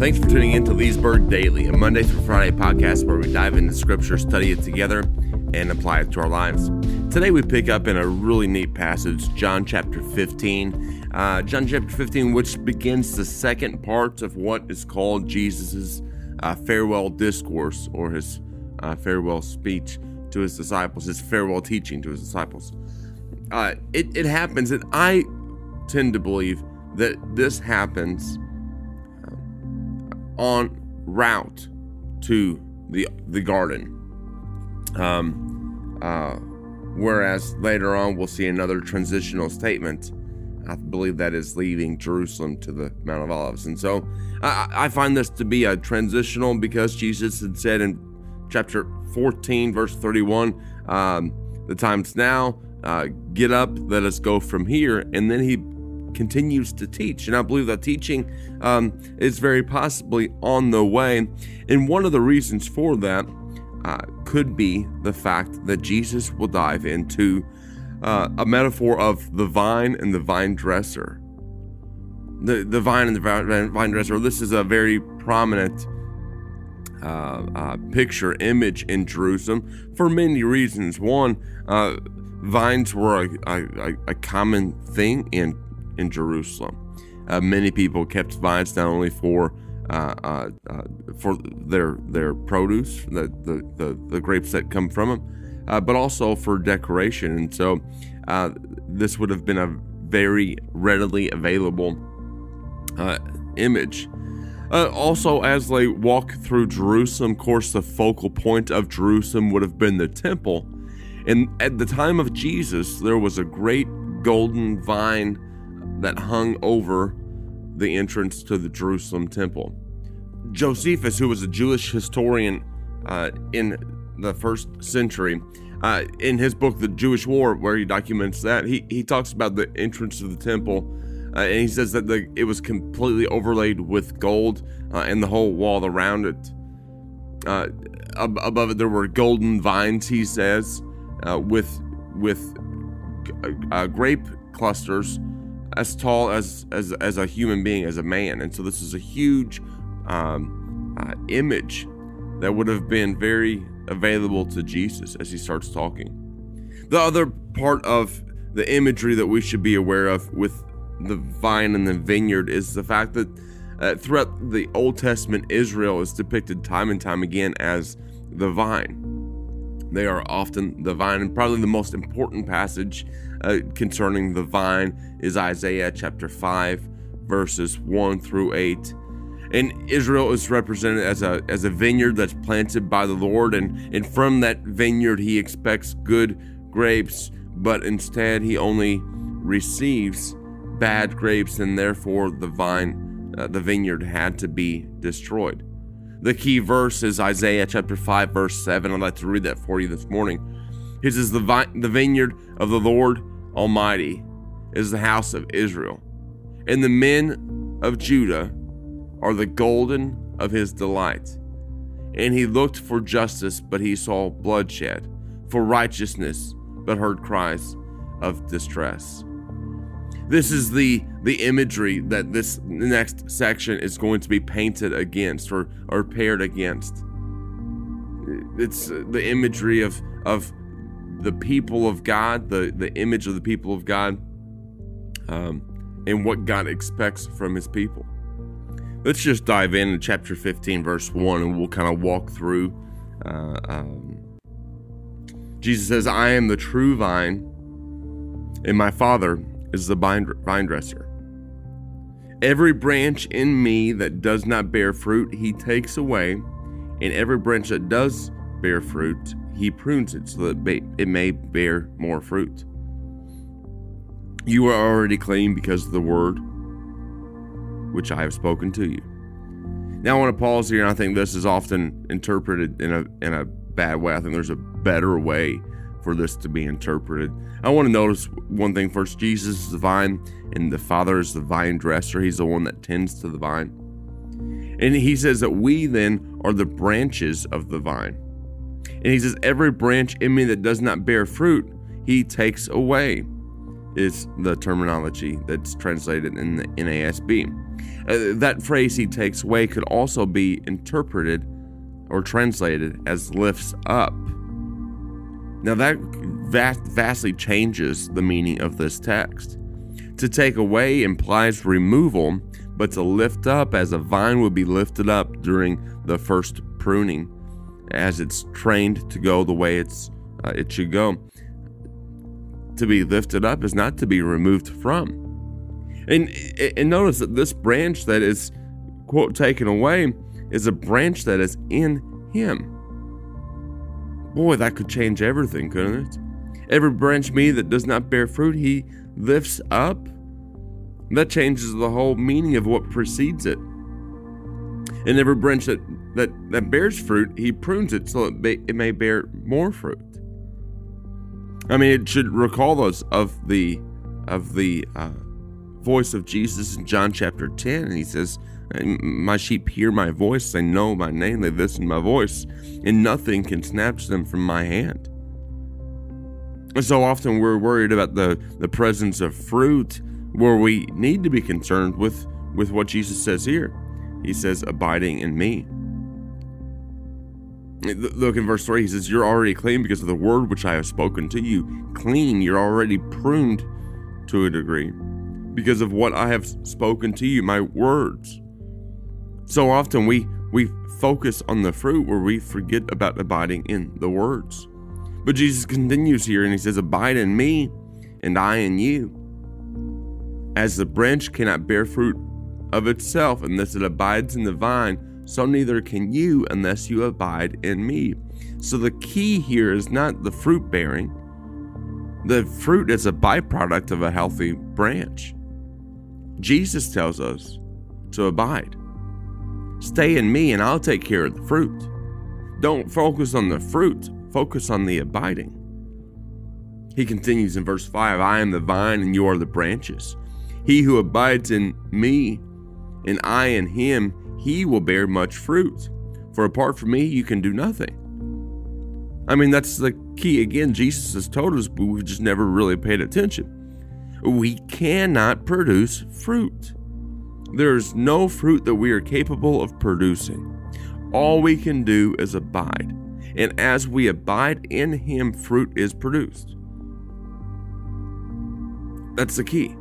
Thanks for tuning in to Leesburg Daily, a Monday through Friday podcast where we dive into scripture, study it together, and apply it to our lives. Today we pick up in a really neat passage, John chapter 15. Uh, John chapter 15, which begins the second part of what is called Jesus' uh, farewell discourse or his uh, farewell speech to his disciples, his farewell teaching to his disciples. Uh, it, it happens, and I tend to believe that this happens on route to the the garden. Um, uh, whereas later on we'll see another transitional statement. I believe that is leaving Jerusalem to the Mount of Olives, and so I, I find this to be a transitional because Jesus had said in chapter 14, verse 31, um, "The time's now. Uh, get up. Let us go from here." And then he continues to teach. And I believe that teaching um, is very possibly on the way. And one of the reasons for that uh, could be the fact that Jesus will dive into uh, a metaphor of the vine and the vine dresser. The, the vine and the vine dresser. This is a very prominent uh, uh, picture, image in Jerusalem for many reasons. One, uh, vines were a, a, a, common thing in in Jerusalem. Uh, many people kept vines not only for uh, uh, uh for their their produce, the, the, the, the, grapes that come from them, uh, but also for decoration. And so uh, this would have been a very readily available image. also, as they walk through Jerusalem, of course, the focal point of Jerusalem would have been the temple. And at the time of Jesus, there was a great golden vine that hung over the entrance to the Jerusalem temple. Josephus, who was a Jewish historian uh, in the first century, uh, in his book, The Jewish War, where he documents that, he, he talks about the entrance to the temple. Uh, and he says that the, it was completely overlaid with gold uh, and the whole wall around it. Uh, ab- above it, there were golden vines, he says, uh, with, with grape clusters as tall as as as a human being, as a man, and so this is a huge um, uh, image that would have been very available to Jesus as he starts talking. The other part of the imagery that we should be aware of with the vine and the vineyard is the fact that uh, throughout the Old Testament, Israel is depicted time and time again as the vine. They are often the vine, and probably the most important passage uh, concerning the vine is Isaiah chapter 5, verses 1 through 8. And Israel is represented as a as a vineyard that's planted by the Lord, and, and from that vineyard he expects good grapes, but instead he only receives bad grapes, and therefore the vine, uh, the vineyard had to be destroyed. The key verse is Isaiah chapter 5, verse 7. I'd like to read that for you this morning. It says, The, vine, the vineyard of the Lord Almighty is the house of Israel, and the men of Judah are the golden of his delight. And he looked for justice, but he saw bloodshed, for righteousness, but heard cries of distress. This is the the imagery that this next section is going to be painted against or, or paired against. It's the imagery of of the people of God, the, the image of the people of God, um, and what God expects from his people. Let's just dive into chapter 15, verse 1, and we'll kind of walk through. Uh, um, Jesus says, I am the true vine, and my Father is the vine dresser. Every branch in me that does not bear fruit, he takes away, and every branch that does bear fruit, he prunes it so that it may bear more fruit. You are already clean because of the word which I have spoken to you. Now I want to pause here, and I think this is often interpreted in a in a bad way. I think there's a better way for this to be interpreted. I want to notice one thing first. Jesus is the vine, and the Father is the vine dresser. He's the one that tends to the vine. And he says that we then are the branches of the vine. And he says, Every branch in me that does not bear fruit, he takes away, is the terminology that's translated in the NASB. Uh, that phrase he takes away could also be interpreted or translated as lifts up. Now, that vast, vastly changes the meaning of this text. To take away implies removal, but to lift up, as a vine would be lifted up during the first pruning, as it's trained to go the way it's uh, it should go. To be lifted up is not to be removed from. And and notice that this branch that is quote taken away is a branch that is in him. Boy, that could change everything, couldn't it? Every branch me that does not bear fruit, he lifts up. That changes the whole meaning of what precedes it. And every branch that, that, that bears fruit, he prunes it so it may, it may bear more fruit. I mean, it should recall us of the of the uh, voice of Jesus in John chapter 10, and he says, my sheep hear my voice, they know my name, they listen to my voice, and nothing can snatch them from my hand. And so often we're worried about the, the presence of fruit where we need to be concerned with, with what Jesus says here. He says, abiding in me. Look in verse 3, he says, You're already clean because of the word which I have spoken to you. Clean, you're already pruned to a degree because of what I have spoken to you, my words. So often we we focus on the fruit where we forget about abiding in the words. But Jesus continues here and he says, Abide in me, and I in you. As the branch cannot bear fruit of itself unless it abides in the vine, so neither can you unless you abide in me. So the key here is not the fruit bearing, the fruit is a byproduct of a healthy branch. Jesus tells us to abide. Stay in me and I'll take care of the fruit. Don't focus on the fruit, focus on the abiding. He continues in verse 5 I am the vine and you are the branches. He who abides in me and I in him, he will bear much fruit. For apart from me, you can do nothing. I mean, that's the key. Again, Jesus has told us, but we've just never really paid attention. We cannot produce fruit. There is no fruit that we are capable of producing. All we can do is abide. And as we abide in Him, fruit is produced. That's the key.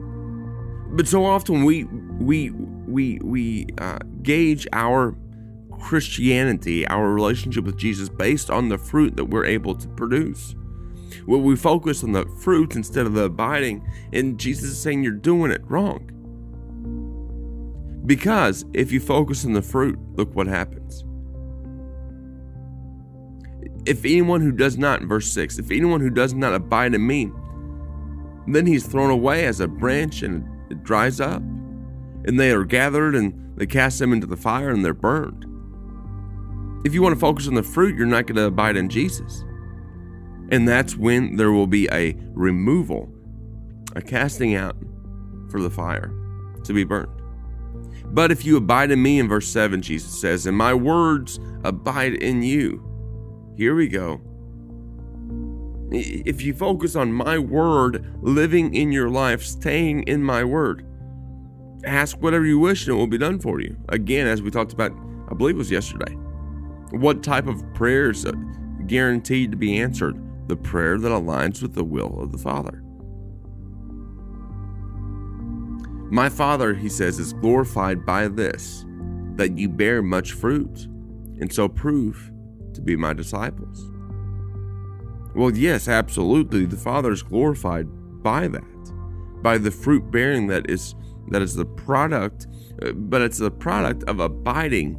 But so often we we we we uh, gauge our Christianity, our relationship with Jesus, based on the fruit that we're able to produce. Well, we focus on the fruit instead of the abiding, and Jesus is saying you're doing it wrong. Because if you focus on the fruit, look what happens. If anyone who does not, verse 6, if anyone who does not abide in me, then he's thrown away as a branch and it dries up. And they are gathered and they cast them into the fire and they're burned. If you want to focus on the fruit, you're not going to abide in Jesus. And that's when there will be a removal, a casting out for the fire to be burned. But if you abide in me, in verse 7, Jesus says, and my words abide in you. Here we go. If you focus on my word living in your life, staying in my word, ask whatever you wish and it will be done for you. Again, as we talked about, I believe it was yesterday. What type of prayers guaranteed to be answered? The prayer that aligns with the will of the Father. My Father, he says, is glorified by this, that you bear much fruit, and so prove to be my disciples. Well, yes, absolutely. The Father is glorified by that, by the fruit bearing that is that is the product, uh, but it's the product of abiding.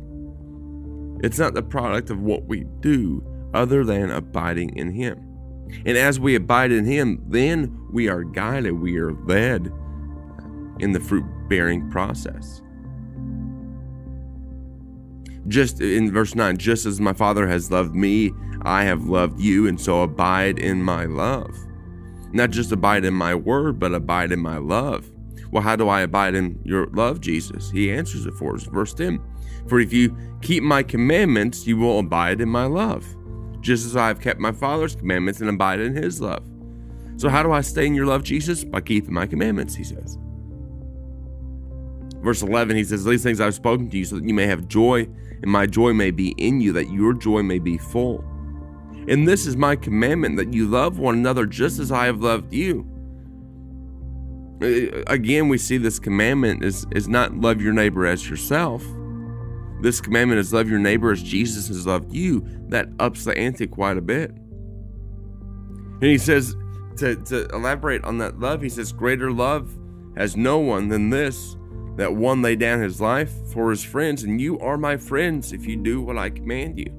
It's not the product of what we do, other than abiding in Him. And as we abide in Him, then we are guided, we are led in the fruit bearing process. Just in verse 9, just as my Father has loved me, I have loved you, and so abide in my love. Not just abide in my word, but abide in my love. Well, how do I abide in your love, Jesus? He answers it for us. Verse 10 For if you keep my commandments, you will abide in my love, just as I have kept my Father's commandments and abide in his love. So, how do I stay in your love, Jesus? By keeping my commandments, he says. verse 11, he says, These things I've spoken to you so that you may have joy, and my joy may be in you, that your joy may be full. And this is my commandment that you love one another just as I have loved you. Uh, again, we see this commandment is, is not love your neighbor as yourself. This commandment is love your neighbor as Jesus has loved you. That ups the ante quite a bit. And he says, to, to elaborate on that love, he says, Greater love has no one than this, that one lay down his life for his friends, and you are my friends if you do what I command you.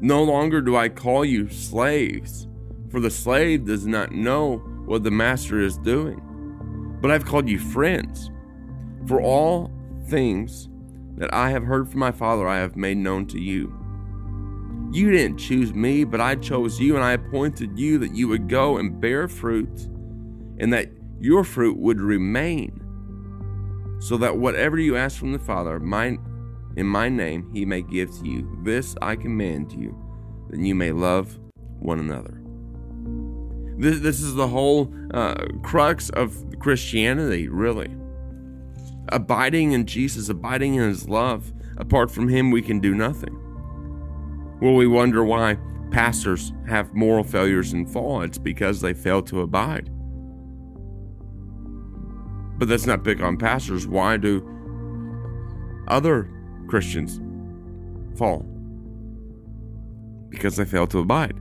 No longer do I call you slaves, for the slave does not know what the master is doing. But I've called you friends, for all things that I have heard from my Father I have made known to you. You didn't choose me, but I chose you, and I appointed you that you would go and bear fruit, and that your fruit would remain, so that whatever you ask from the Father, mine in my name he may give to you. This I command you, that you may love one another. This, this is the whole uh, crux of Christianity, really. Abiding in Jesus, abiding in his love. Apart from him, we can do nothing. Well, we wonder why pastors have moral failures and fall. It's because they fail to abide. But that's not pick on pastors. Why do other Christians fall because they fail to abide.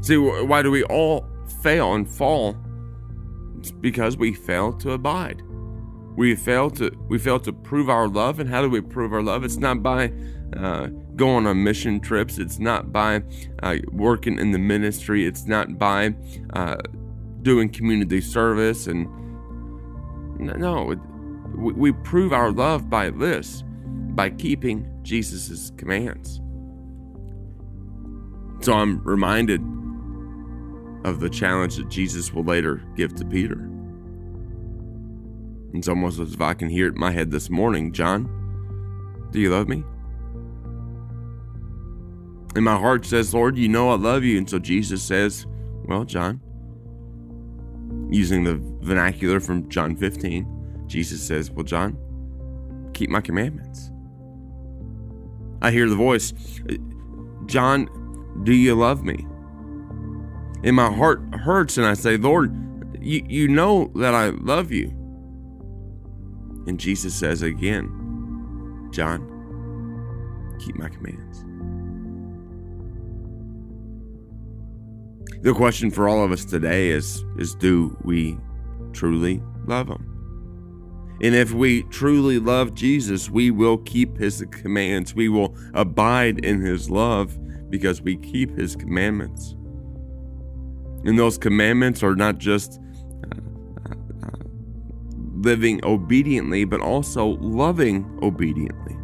See, why do we all fail and fall? It's because we fail to abide. We fail to we fail to prove our love, and how do we prove our love? It's not by uh, going on mission trips. It's not by uh, working in the ministry. It's not by uh, doing community service. And no, we, we prove our love by this by keeping Jesus' commands. So I'm reminded of the challenge that Jesus will later give to Peter. It's almost as if I can hear it in my head this morning John, do you love me? And my heart says, Lord, you know I love you. And so Jesus says, Well, John, using the vernacular from John 15, Jesus says, Well, John, keep my commandments. I hear the voice, John, do you love me? And my heart hurts, and I say, Lord, you, you know that I love you. And Jesus says again, John, keep my commands. The question for all of us today is, is do we truly love him? And if we truly love Jesus, we will keep his commands. We will abide in his love because we keep his commandments. And those commandments are not just uh, uh, living obediently, but also loving obediently.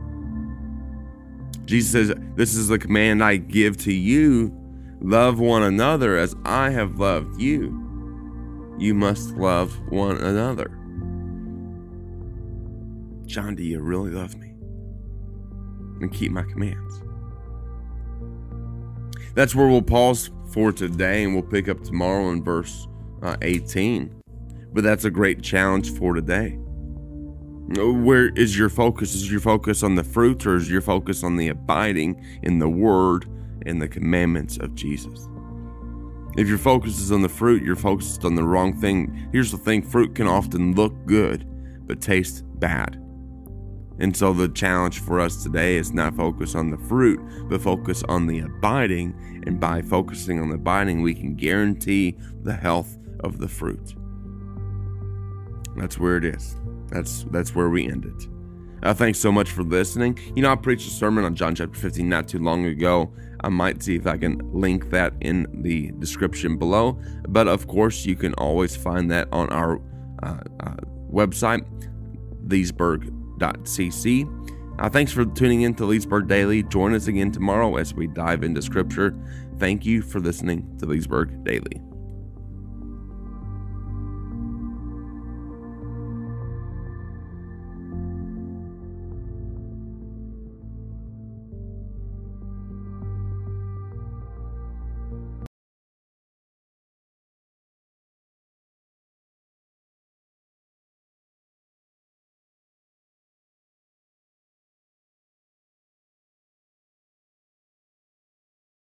Jesus says, This is the command I give to you love one another as I have loved you. You must love one another. John, do you really love me? And keep my commands. That's where we'll pause for today, and we'll pick up tomorrow in verse uh, 18. But that's a great challenge for today. Where is your focus? Is your focus on the fruit, or is your focus on the abiding in the word and the commandments of Jesus? If your focus is on the fruit, you're focused on the wrong thing. Here's the thing fruit can often look good, but taste bad. And so the challenge for us today is not focus on the fruit, but focus on the abiding. And by focusing on the abiding, we can guarantee the health of the fruit. That's where it is. That's that's where we end it. Uh, thanks so much for listening. You know, I preached a sermon on John chapter 15 not too long ago. I might see if I can link that in the description below. But of course, you can always find that on our uh, uh, website, Leesburg leesburg.cc. Uh, thanks for tuning in to Leesburg Daily. Join us again tomorrow as we dive into Scripture. Thank you for listening to Leesburg Daily.